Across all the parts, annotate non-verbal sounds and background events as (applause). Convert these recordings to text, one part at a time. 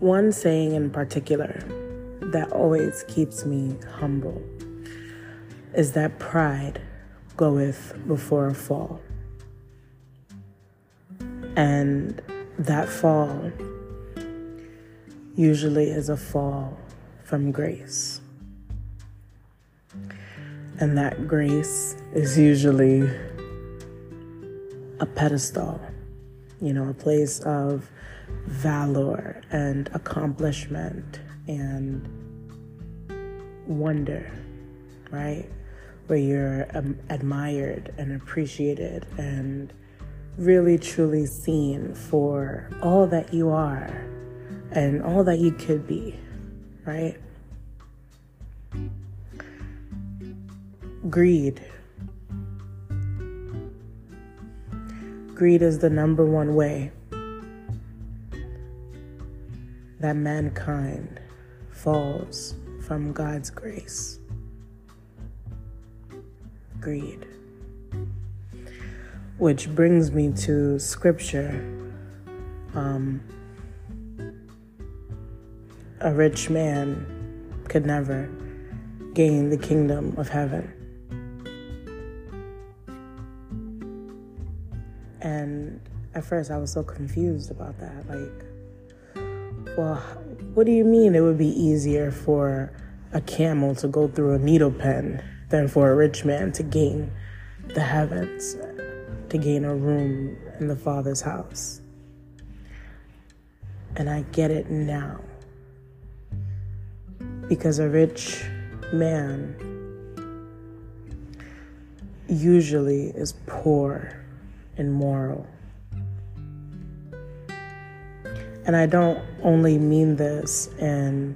one saying in particular that always keeps me humble is that pride goeth before a fall. And that fall usually is a fall from grace. And that grace is usually a pedestal, you know, a place of valor and accomplishment and wonder, right? Where you're um, admired and appreciated and really truly seen for all that you are and all that you could be, right? Greed. Greed is the number one way that mankind falls from God's grace. Greed. Which brings me to scripture. Um, a rich man could never gain the kingdom of heaven. And at first, I was so confused about that. Like, well, what do you mean it would be easier for a camel to go through a needle pen than for a rich man to gain the heavens, to gain a room in the Father's house? And I get it now. Because a rich man usually is poor and moral. And I don't only mean this in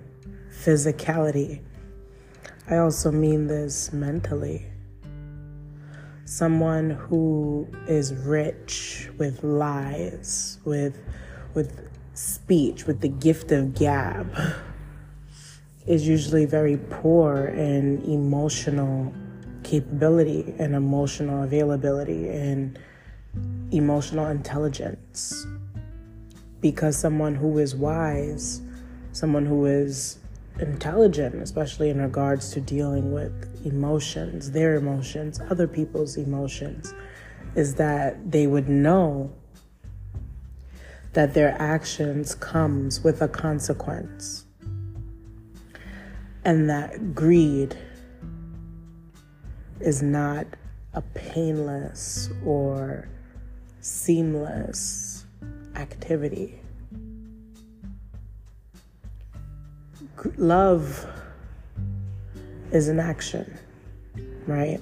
physicality, I also mean this mentally. Someone who is rich with lies, with, with speech, with the gift of gab, is usually very poor in emotional capability and emotional availability and emotional intelligence because someone who is wise, someone who is intelligent, especially in regards to dealing with emotions, their emotions, other people's emotions, is that they would know that their actions comes with a consequence. And that greed is not a painless or seamless activity. Love is an action, right?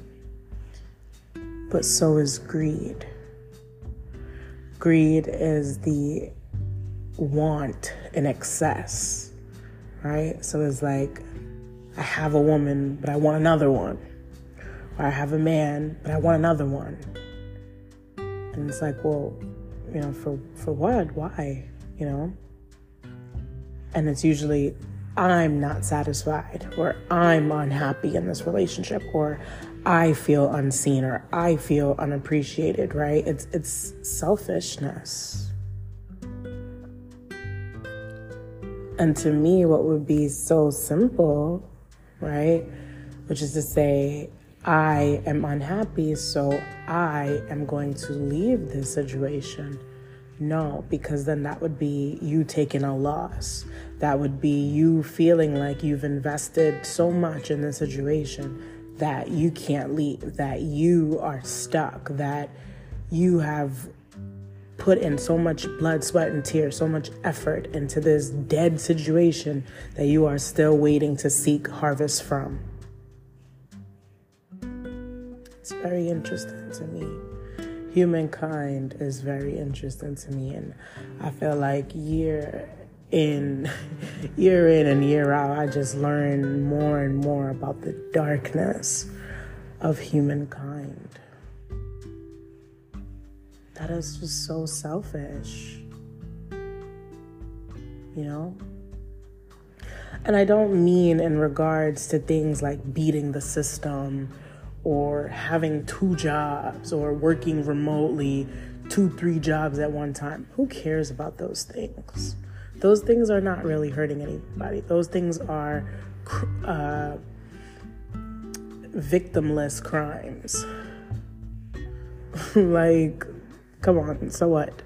But so is greed. Greed is the want in excess, right? So it's like, I have a woman, but I want another one. Or I have a man, but I want another one. And it's like, well, you know, for for what? Why? You know? And it's usually I'm not satisfied or I'm unhappy in this relationship or I feel unseen or I feel unappreciated, right? It's it's selfishness. And to me what would be so simple, right? Which is to say I am unhappy, so I am going to leave this situation. No, because then that would be you taking a loss. That would be you feeling like you've invested so much in this situation that you can't leave, that you are stuck, that you have put in so much blood, sweat, and tears, so much effort into this dead situation that you are still waiting to seek harvest from. Very interesting to me. Humankind is very interesting to me, and I feel like year in, (laughs) year in and year out, I just learn more and more about the darkness of humankind. That is just so selfish, you know? And I don't mean in regards to things like beating the system or having two jobs or working remotely two, three jobs at one time. Who cares about those things? those things are not really hurting anybody. Those things are uh, victimless crimes. (laughs) like, come on, so what?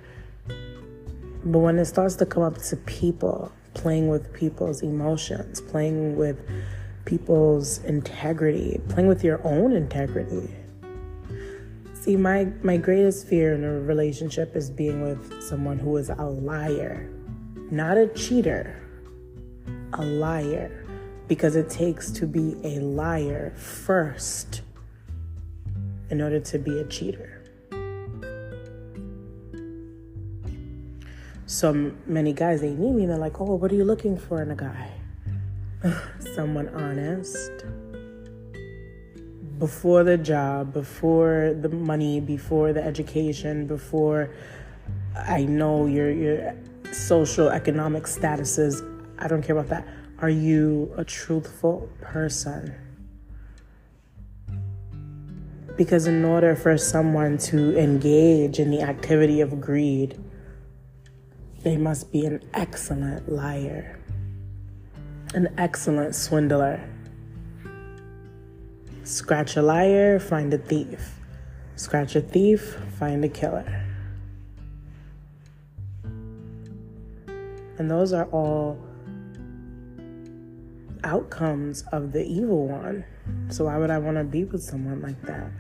But when it starts to come up to people, playing with people's emotions, playing with people's integrity, playing with your own integrity. See, my, my greatest fear in a relationship is being with someone who is a liar, not a cheater, a liar. Because it takes to be a liar first in order to be a cheater. so many guys they meet me and they're like oh what are you looking for in a guy (sighs) someone honest. Before the job before the money before the education before i know your your social economic statuses. I don't care about that. Are you a truthful person? Because in order for someone to engage in the activity of greed they must be an excellent liar, an excellent swindler. Scratch a liar, find a thief. Scratch a thief, find a killer. And those are all outcomes of the evil one. So, why would I want to be with someone like that?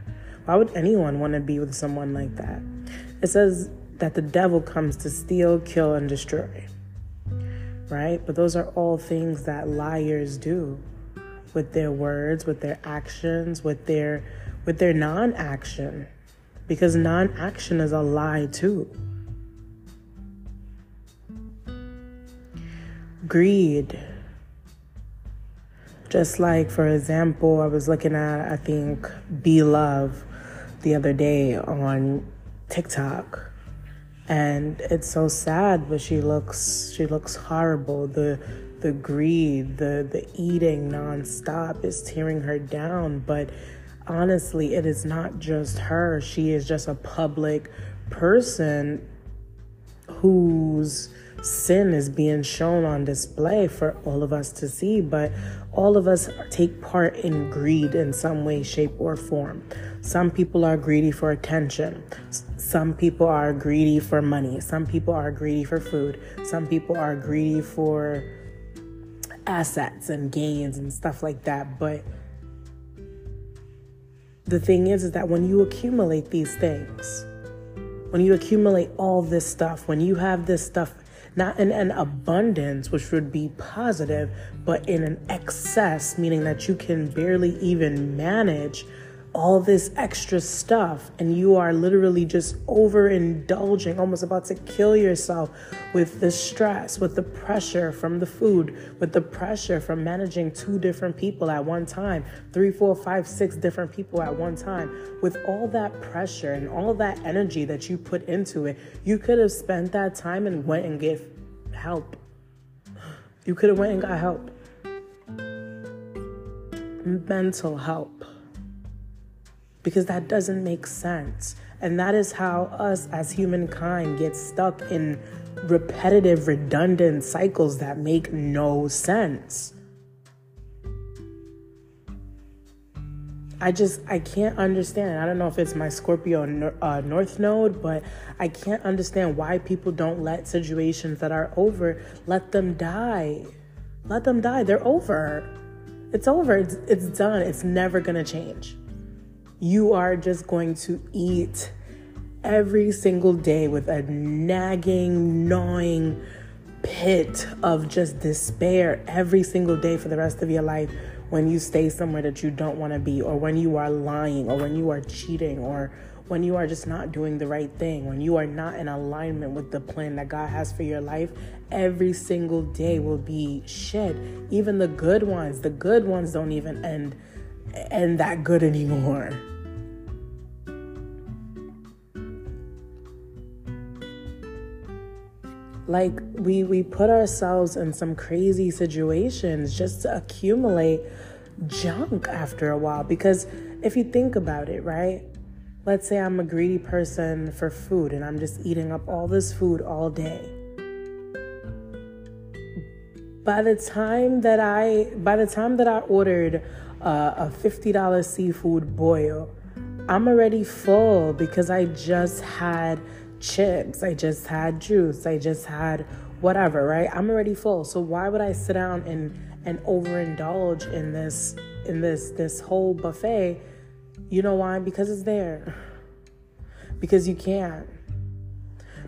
Why would anyone want to be with someone like that? It says that the devil comes to steal, kill, and destroy. Right? But those are all things that liars do with their words, with their actions, with their with their non-action. Because non-action is a lie too. Greed. Just like, for example, I was looking at, I think, Blove the other day on TikTok and it's so sad but she looks she looks horrible. The the greed the the eating nonstop is tearing her down. But honestly it is not just her. She is just a public person whose sin is being shown on display for all of us to see. But all of us take part in greed in some way shape or form. Some people are greedy for attention. Some people are greedy for money. Some people are greedy for food. Some people are greedy for assets and gains and stuff like that. But the thing is, is that when you accumulate these things, when you accumulate all this stuff, when you have this stuff not in an abundance, which would be positive, but in an excess, meaning that you can barely even manage all this extra stuff and you are literally just overindulging, almost about to kill yourself with the stress, with the pressure from the food, with the pressure from managing two different people at one time, three, four, five, six different people at one time, with all that pressure and all that energy that you put into it, you could have spent that time and went and get help. You could have went and got help. Mental help because that doesn't make sense. And that is how us as humankind get stuck in repetitive, redundant cycles that make no sense. I just I can't understand. I don't know if it's my Scorpio uh, North Node, but I can't understand why people don't let situations that are over let them die. Let them die. They're over. It's over. It's, it's done. It's never gonna change you are just going to eat every single day with a nagging, gnawing pit of just despair every single day for the rest of your life when you stay somewhere that you don't want to be, or when you are lying, or when you are cheating, or when you are just not doing the right thing, when you are not in alignment with the plan that God has for your life, every single day will be shit. Even the good ones, the good ones don't even end end that good anymore. Like we we put ourselves in some crazy situations just to accumulate junk after a while because if you think about it, right? Let's say I'm a greedy person for food and I'm just eating up all this food all day. by the time that I by the time that I ordered uh, a fifty dollar seafood boil, I'm already full because I just had chips, I just had juice, I just had whatever, right? I'm already full. So why would I sit down and and overindulge in this in this this whole buffet? You know why? Because it's there. Because you can't.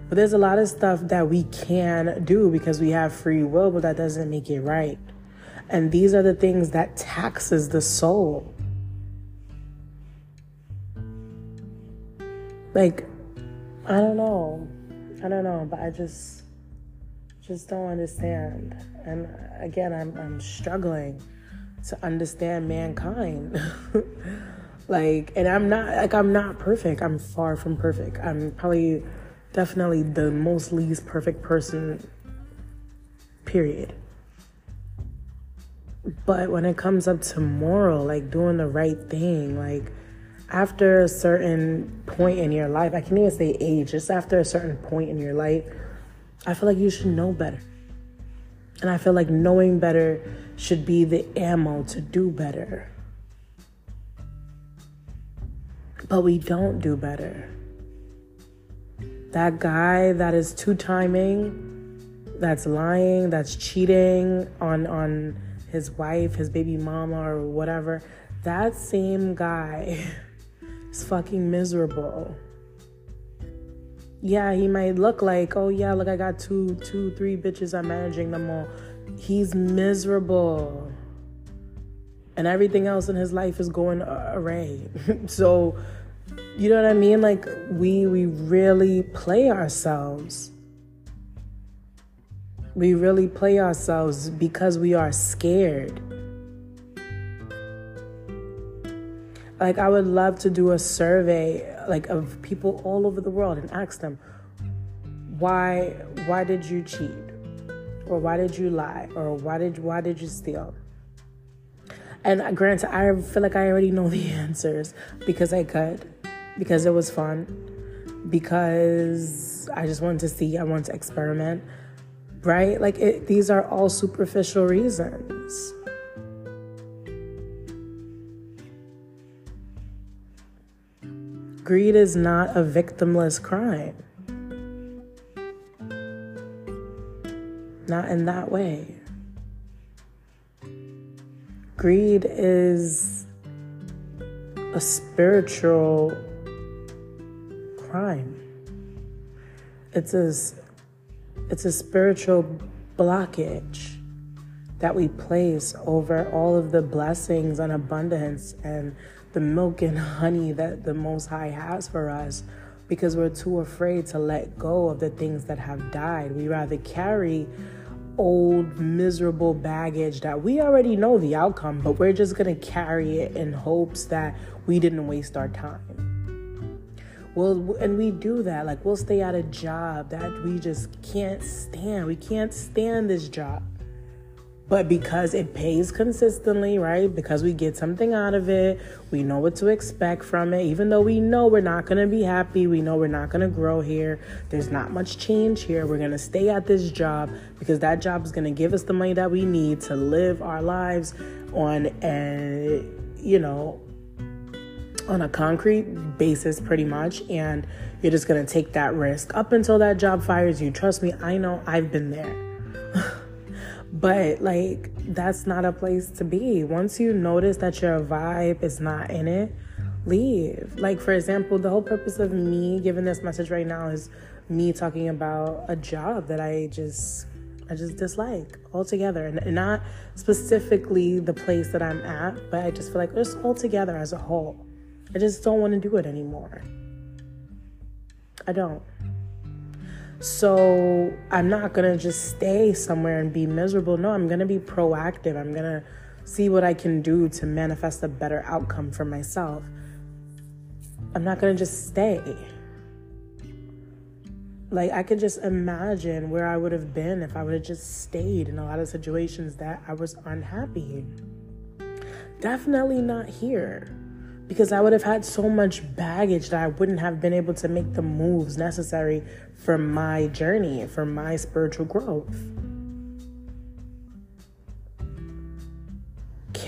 But there's a lot of stuff that we can do because we have free will, but that doesn't make it right. And these are the things that taxes the soul. Like, I don't know. I don't know, but I just just don't understand. And again, I'm I'm struggling to understand mankind. (laughs) like, and I'm not like I'm not perfect. I'm far from perfect. I'm probably definitely the most least perfect person, period. But when it comes up to moral, like doing the right thing, like after a certain point in your life, I can't even say age, just after a certain point in your life, I feel like you should know better. And I feel like knowing better should be the ammo to do better. But we don't do better that guy that is two timing, that's lying, that's cheating on on his wife, his baby mama or whatever, that same guy (laughs) is fucking miserable. Yeah, he might look like, oh yeah, look, I got two, two, three bitches, I'm managing them all. He's miserable. And everything else in his life is going array. (laughs) so you know what I mean? Like we we really play ourselves. We really play ourselves because we are scared. Like I would love to do a survey like of people all over the world and ask them why why did you cheat? Or why did you lie? Or why did why did you steal? And uh, granted, I feel like I already know the (laughs) answers because I could because it was fun, because I just wanted to see, I wanted to experiment, right? Like, it, these are all superficial reasons. Greed is not a victimless crime. Not in that way. Greed is a spiritual crime. It's a, it's a spiritual blockage that we place over all of the blessings and abundance and the milk and (laughs) honey that the Most High has for us because we're too afraid to let go of the things that have died. We rather carry old, miserable baggage that we already know the outcome, but we're just to carry it in hopes that we didn't waste our time. We'll, and we do that. Like, we'll stay at a job that we just can't stand. We can't stand this job. But because it pays consistently, right? Because we get something out of it, we know what to expect from it. Even though we know we're not to be happy, we know we're not to grow here, there's not much change here. We're to stay at this job because that job is to give us the money that we need to live our lives on a, you know, on a concrete basis pretty much and you're just going to take that risk up until that job fires you trust me i know i've been there (laughs) but like that's not a place to be once you notice that your vibe is not in it leave like for example the whole purpose of me giving this message right now is me talking about a job that i just I just dislike altogether. And not specifically the place that I'm at, but I just feel like just altogether as a whole. I just don't want to do it anymore. I don't. So I'm not going to just stay somewhere and be miserable. No, I'm going to be proactive. I'm going to see what I can do to manifest a better outcome for myself. I'm not going to just stay. Like, I could just imagine where I would have been if I would have just stayed in a lot of situations that I was unhappy. Definitely not here because I would have had so much baggage that I wouldn't have been able to make the moves necessary for my journey, for my spiritual growth.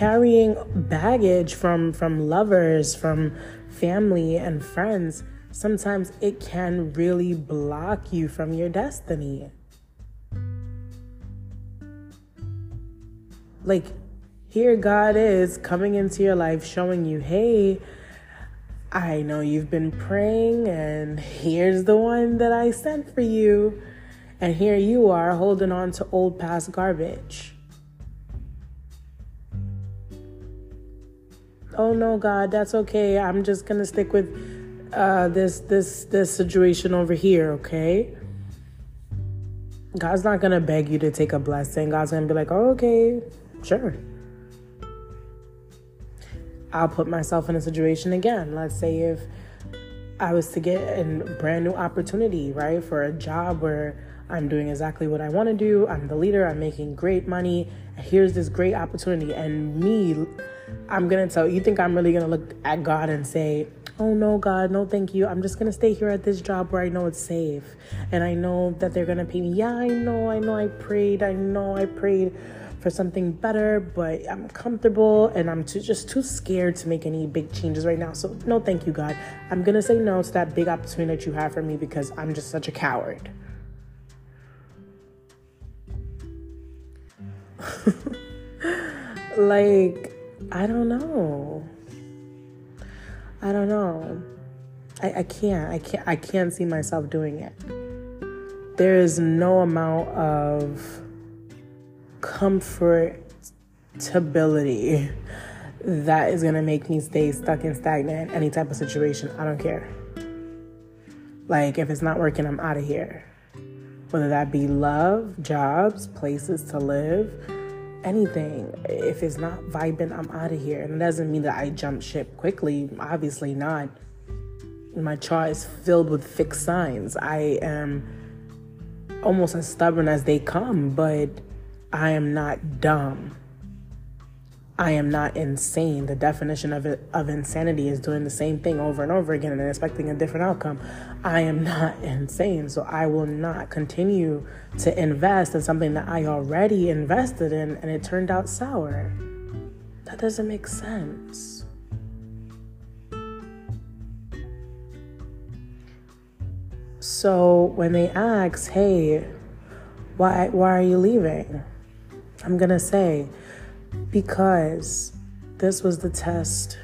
carrying baggage from from lovers, from family and friends, sometimes it can really block you from your destiny. Like here God is coming into your life showing you, "Hey, I know you've been praying and here's the one that I sent for you." And here you are holding on to old past garbage. Oh no, God, that's okay. I'm just gonna stick with uh, this this this situation over here, okay? God's not gonna beg you to take a blessing. God's gonna be like, oh, okay, sure. I'll put myself in a situation again. Let's say if I was to get a brand new opportunity, right, for a job where I'm doing exactly what I want to do. I'm the leader. I'm making great money. Here's this great opportunity. And me, I'm going to tell you, think I'm really going to look at God and say, oh no, God, no, thank you. I'm just going to stay here at this job where I know it's safe. And I know that they're going to pay me. Yeah, I know. I know I prayed. I know I prayed for something better, but I'm comfortable and I'm too, just too scared to make any big changes right now. So, no, thank you, God. I'm gonna say no to that big opportunity that you have for me because I'm just such a coward. (laughs) like, I don't know. I don't know. I, I can't. I can't. I can't see myself doing it. There is no amount of comfortability that is gonna make me stay stuck and stagnant in any type of situation. I don't care. Like if it's not working, I'm out of here whether that be love, jobs, places to live, anything. If it's not vibing, I'm out of here. And it doesn't mean that I jump ship quickly, obviously not. My chart is filled with fixed signs. I am almost as stubborn as they come, but I am not dumb. I am not insane. The definition of it, of insanity is doing the same thing over and over again and expecting a different outcome. I am (laughs) not insane, so I will not continue to invest in something that I already invested in and it turned out sour. That doesn't make sense. So when they ask, "Hey, why why are you leaving?" I'm going to say because this was the test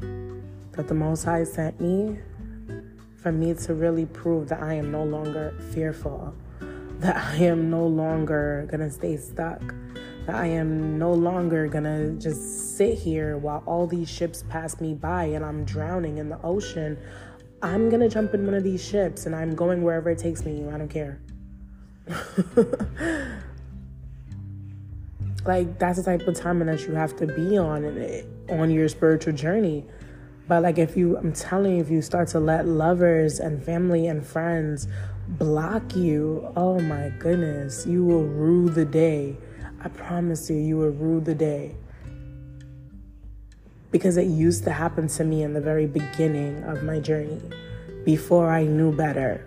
that the Most High sent me for me to really prove that I am no longer fearful, that I am no longer gonna stay stuck, that I am no longer gonna just sit here while all these ships pass me by and I'm drowning in the ocean. I'm gonna jump in one of these ships and I'm going wherever it takes me. I don't care. (laughs) like that's the type of time that you have to be on on your spiritual journey. But like if you i'm telling you if you start to let lovers and family and friends block you oh my goodness you will rue the day. I promise you you will rue the day. Because it used to happen to me in the very beginning of my journey before i knew better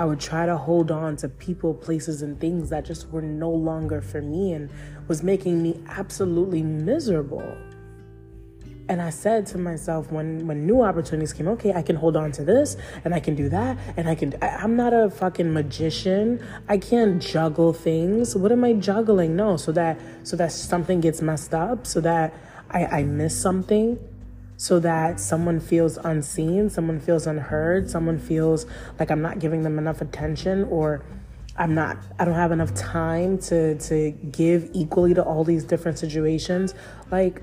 I would try to hold on to people, places, and things that just were no longer for me and was making me absolutely miserable. And I said to myself when when new opportunities came, okay, I can hold on to this and I can do that and I can I, I'm not a fucking magician. I can't juggle things. What am I juggling? No, so that so that something gets messed up, so that I, I miss something so that someone feels unseen, someone feels unheard, someone feels like I'm not giving them enough attention or I'm not I don't have enough time to to give equally to all these different situations. Like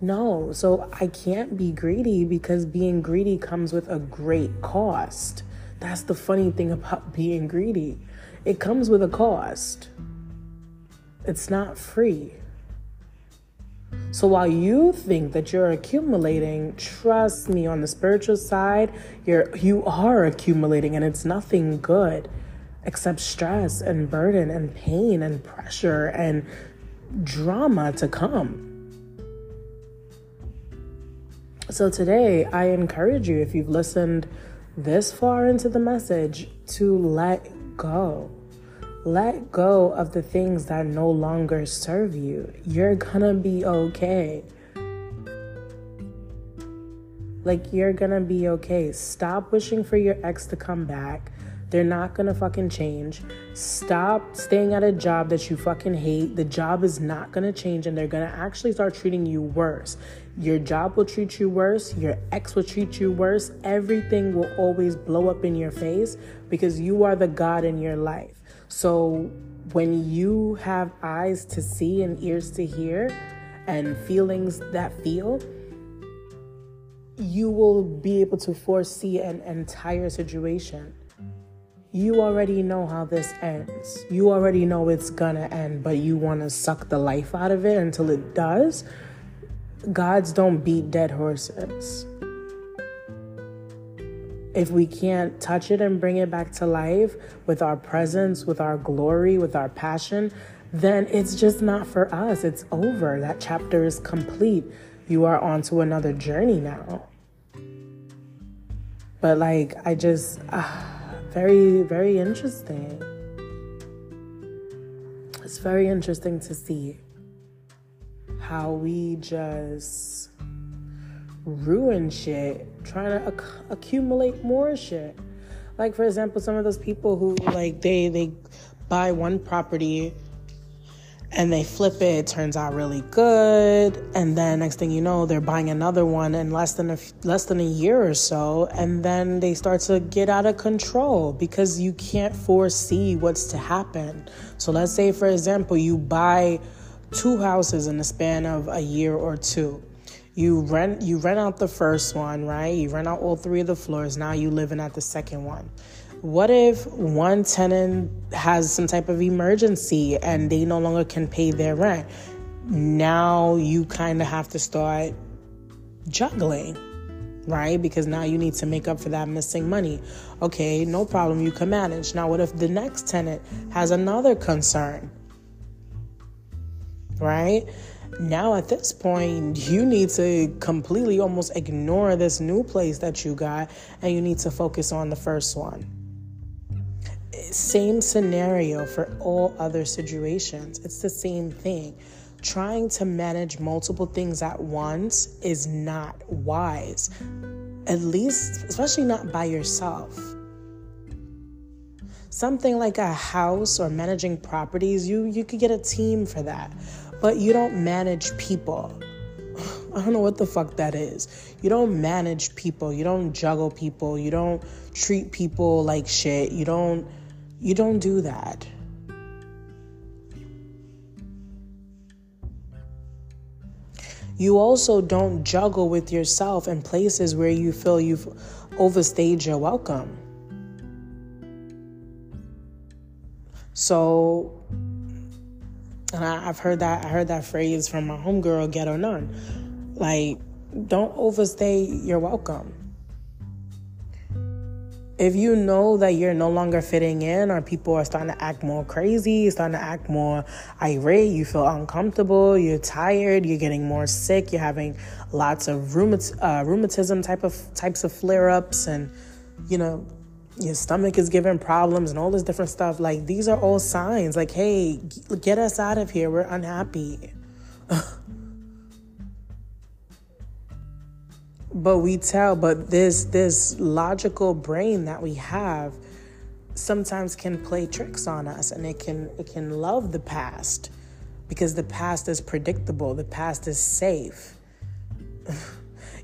no, so I can't be greedy because being greedy comes with a great cost. That's the funny thing about (laughs) being greedy. It comes with a cost. It's not free. So while you think that you're accumulating, trust me on the spiritual side, you're you are accumulating and it's nothing good except stress and burden and pain and pressure and drama to come. So today, I encourage you if you've listened this far into the message to let go. Let go of the things that no longer serve you. You're gonna be okay. Like, you're gonna be okay. Stop wishing for your ex to come back. They're not gonna fucking change. Stop staying at a job that you fucking hate. The job is not gonna change and they're gonna actually start treating you worse. Your job will treat you worse. Your ex will treat you worse. Everything will always blow up in your face because you are the God in your life. So when you have eyes to see and ears to hear and feelings that feel, you will be able to foresee an entire situation. You already know how this ends. You already know it's gonna end, but you wanna suck the life out of it until it does. Gods don't beat dead horses. If we can't touch it and bring it back to life with our presence, with our glory, with our passion, then it's just not for us. It's over. That chapter is complete. You are on to another journey now. But like, I just, uh, very, very interesting. It's very interesting to see how we just ruin shit trying to acc- accumulate more shit. Like for example, some of those people who like they they buy one property and they flip it, it turns out really good and then next thing you know they're buying another one in less than a less than a year or so and then they start to get out of control because you can't foresee what's to happen so let's say for example you buy two houses in the span of a year or two you rent you rent out the first one right you rent out all three of the floors now you living at the second one what if one tenant has some type of emergency and they no longer can pay their rent? Now you kind of have to start juggling, right? Because now you need to make up for that missing money. Okay, no problem, you can manage. Now, what if the next tenant has another concern, right? Now, at this point, you need to completely almost ignore this new place that you got and you need to focus on the first one same scenario for all other situations. It's the same thing. Trying to manage multiple things at once is not wise, at least, especially not by yourself. Something like a house or managing properties, you, you could get a team for that, but you don't manage people. (sighs) I don't know what the fuck that is. You don't manage people. You don't juggle people. You don't treat people like shit. You don't you don't do that. You also don't juggle with yourself in places where you feel you've overstayed your welcome. So, and I, have heard that I heard that phrase from my homegirl Ghetto Nun. Like, don't overstay your welcome if you know that you're no longer fitting in or people are starting to act more crazy, starting to act more irate, you feel uncomfortable, you're tired, you're getting more sick, you're having lots of rheumat- uh, rheumatism type of types of flare-ups and you know your stomach is giving problems and all this different stuff. Like these are all signs. Like hey get us out of here. We're unhappy. (laughs) But we tell but this this logical brain that we have sometimes can play tricks on us and it can it can love the past because the past is predictable. The past is safe (laughs)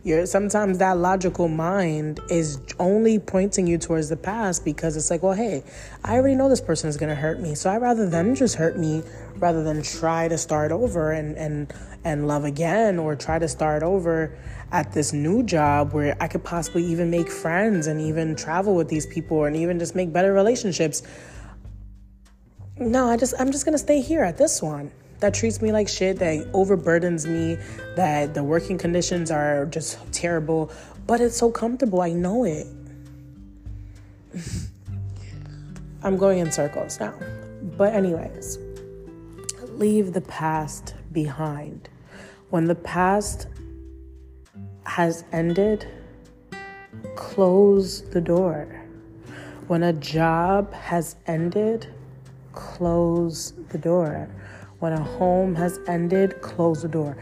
You're, sometimes that logical mind is only pointing you towards the past because it's like, well, hey, I already know this person is going to hurt me. So I'd rather them just hurt me rather than try to start over and, and, and love again or try to start over at this new job where I could possibly even make friends and even travel with these people and even just make better relationships. No, I just I'm just going to stay here at this one that treats me like shit, that overburdens me, that the working conditions are just terrible, but it's so comfortable. I know it. (laughs) I'm going in circles now. But, anyways, leave the past behind. When the past has ended, close the door. When a job has ended, close the door. When a home has ended, close the door.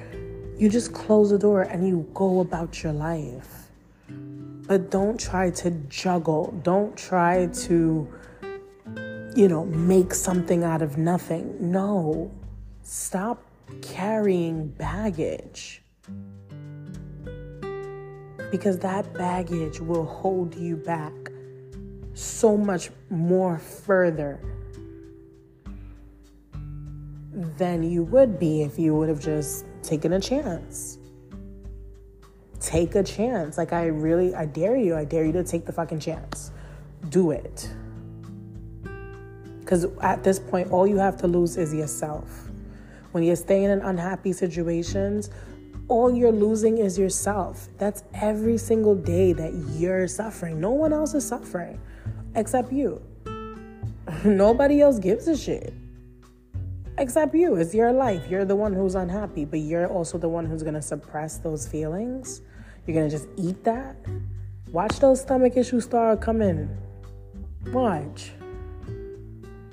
You just close the door and you go about your life. But don't try to juggle. Don't try to, you know, make something out of nothing. No. Stop carrying baggage. Because that baggage will hold you back so much more further than you would be if you would have just taken a chance. Take a chance. Like, I really, I dare you. I dare you to take the fucking chance. Do it. Because at this point, all you have to lose is yourself. When you're staying in unhappy situations, all you're losing is yourself. That's every single day that you're suffering. No one else is suffering except you. (laughs) Nobody else gives a shit except you. It's your life. You're the one who's unhappy, but you're also the one who's going to suppress those feelings. You're going to just eat that. Watch those stomach issues start coming. Watch.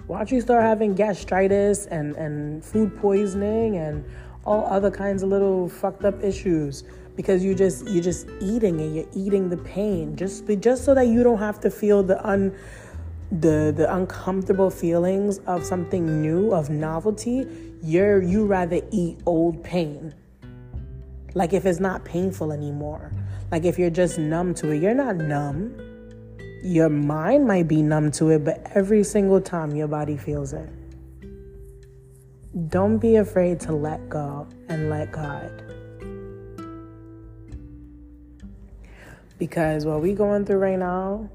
Watch you start having gastritis and, and food poisoning and all other kinds of little fucked up issues because you just you're just eating and you're eating the pain just just so that you don't have to feel the un the the uncomfortable feelings of something new of novelty you're you rather eat old pain. Like if it's not painful anymore. Like if you're just numb to it. You're not numb. Your mind might be numb to it but every single time your body feels it. Don't be afraid to let go and let god. Because what we going through right now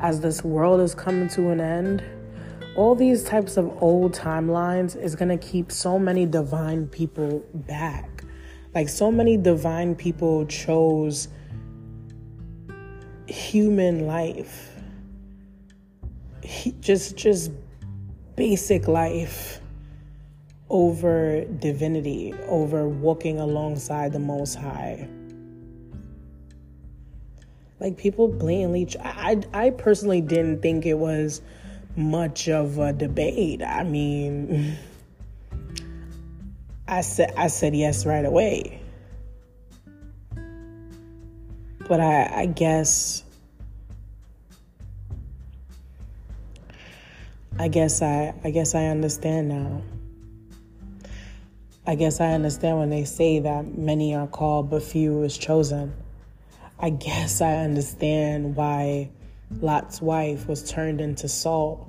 as this world is coming to an end, all these types of old timelines is going to keep so many divine people back. Like so many divine people chose human life. He, just just basic life over divinity, over walking alongside the most high. Like people blatantly, I, I personally didn't think it was much of a debate. I mean, (laughs) I said I said yes right away. But I, I guess I guess I I guess I understand now. I guess I understand when they say that many are called but few is chosen. I guess I understand why Lot's wife was turned into salt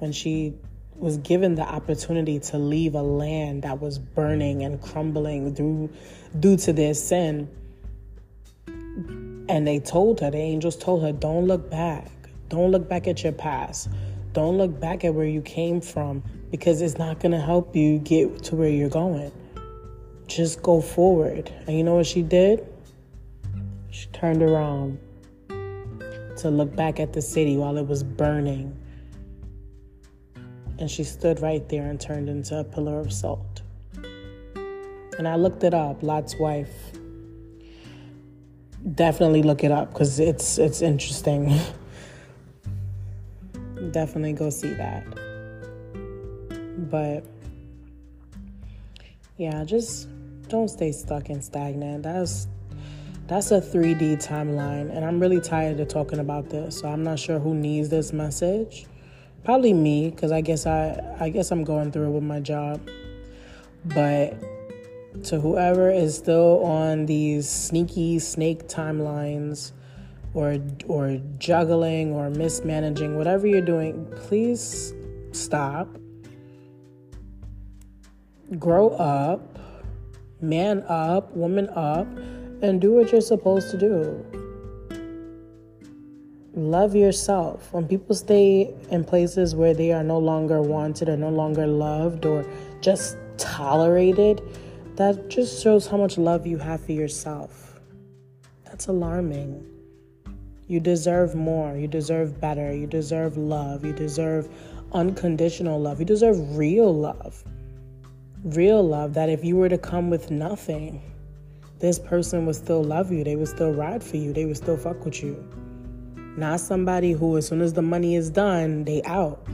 when she was given the opportunity to leave a land that was burning and crumbling due, due to their sin. And they told her, the angels told her, don't look back. Don't look back at your past. Don't look back at where you came from because it's not going to help you get to where you're going. Just go forward. And you know what she did? She turned around to look back at the city while it was burning. And she stood right there and turned into a pillar of salt. And I looked it up, Lot's wife. Definitely look it up because it's it's interesting. (laughs) Definitely go see that. But yeah, just don't stay stuck and stagnant. That's that's a 3D timeline, and I'm really tired of talking about this. So I'm not sure who needs this message. Probably me, because I guess I I guess I'm going through it with my job. But to whoever is still on these sneaky snake timelines or or juggling or mismanaging whatever you're doing, please stop. Grow up, man up, woman up and do what you're supposed to do. Love yourself. When people stay in places where they are no longer wanted or no longer loved or just tolerated, that just shows how much love you have for yourself. That's alarming. You deserve more. You deserve better. You deserve love. You deserve unconditional love. You deserve real love. Real love that if you were to come with nothing, this person would still love you. They would still ride for you. They would still fuck with you. Not somebody who, as soon as the money is done, they out.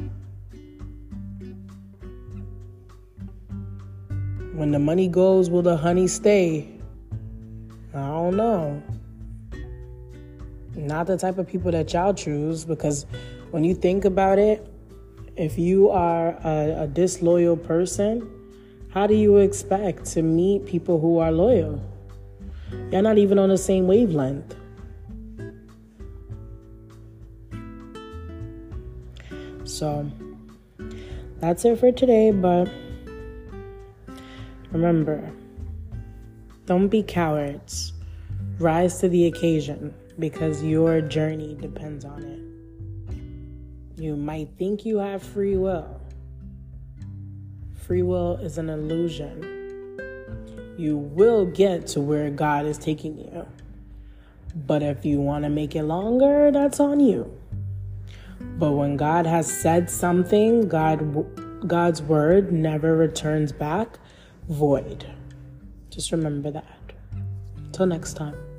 When the money goes, will the honey stay? I don't know. Not the type of people that y'all choose because when you think about it, if you are a, a disloyal person, how do you expect to meet people who are loyal? You're not even on the same wavelength. So that's it for today, but remember don't be cowards. Rise to the occasion because your journey depends on it. You might think you have free will. Free will is an illusion. You will get to where God is taking you. But if you want to make it longer, that's on you. But when God has said something, God God's word never returns back void. Just remember that. Till next time.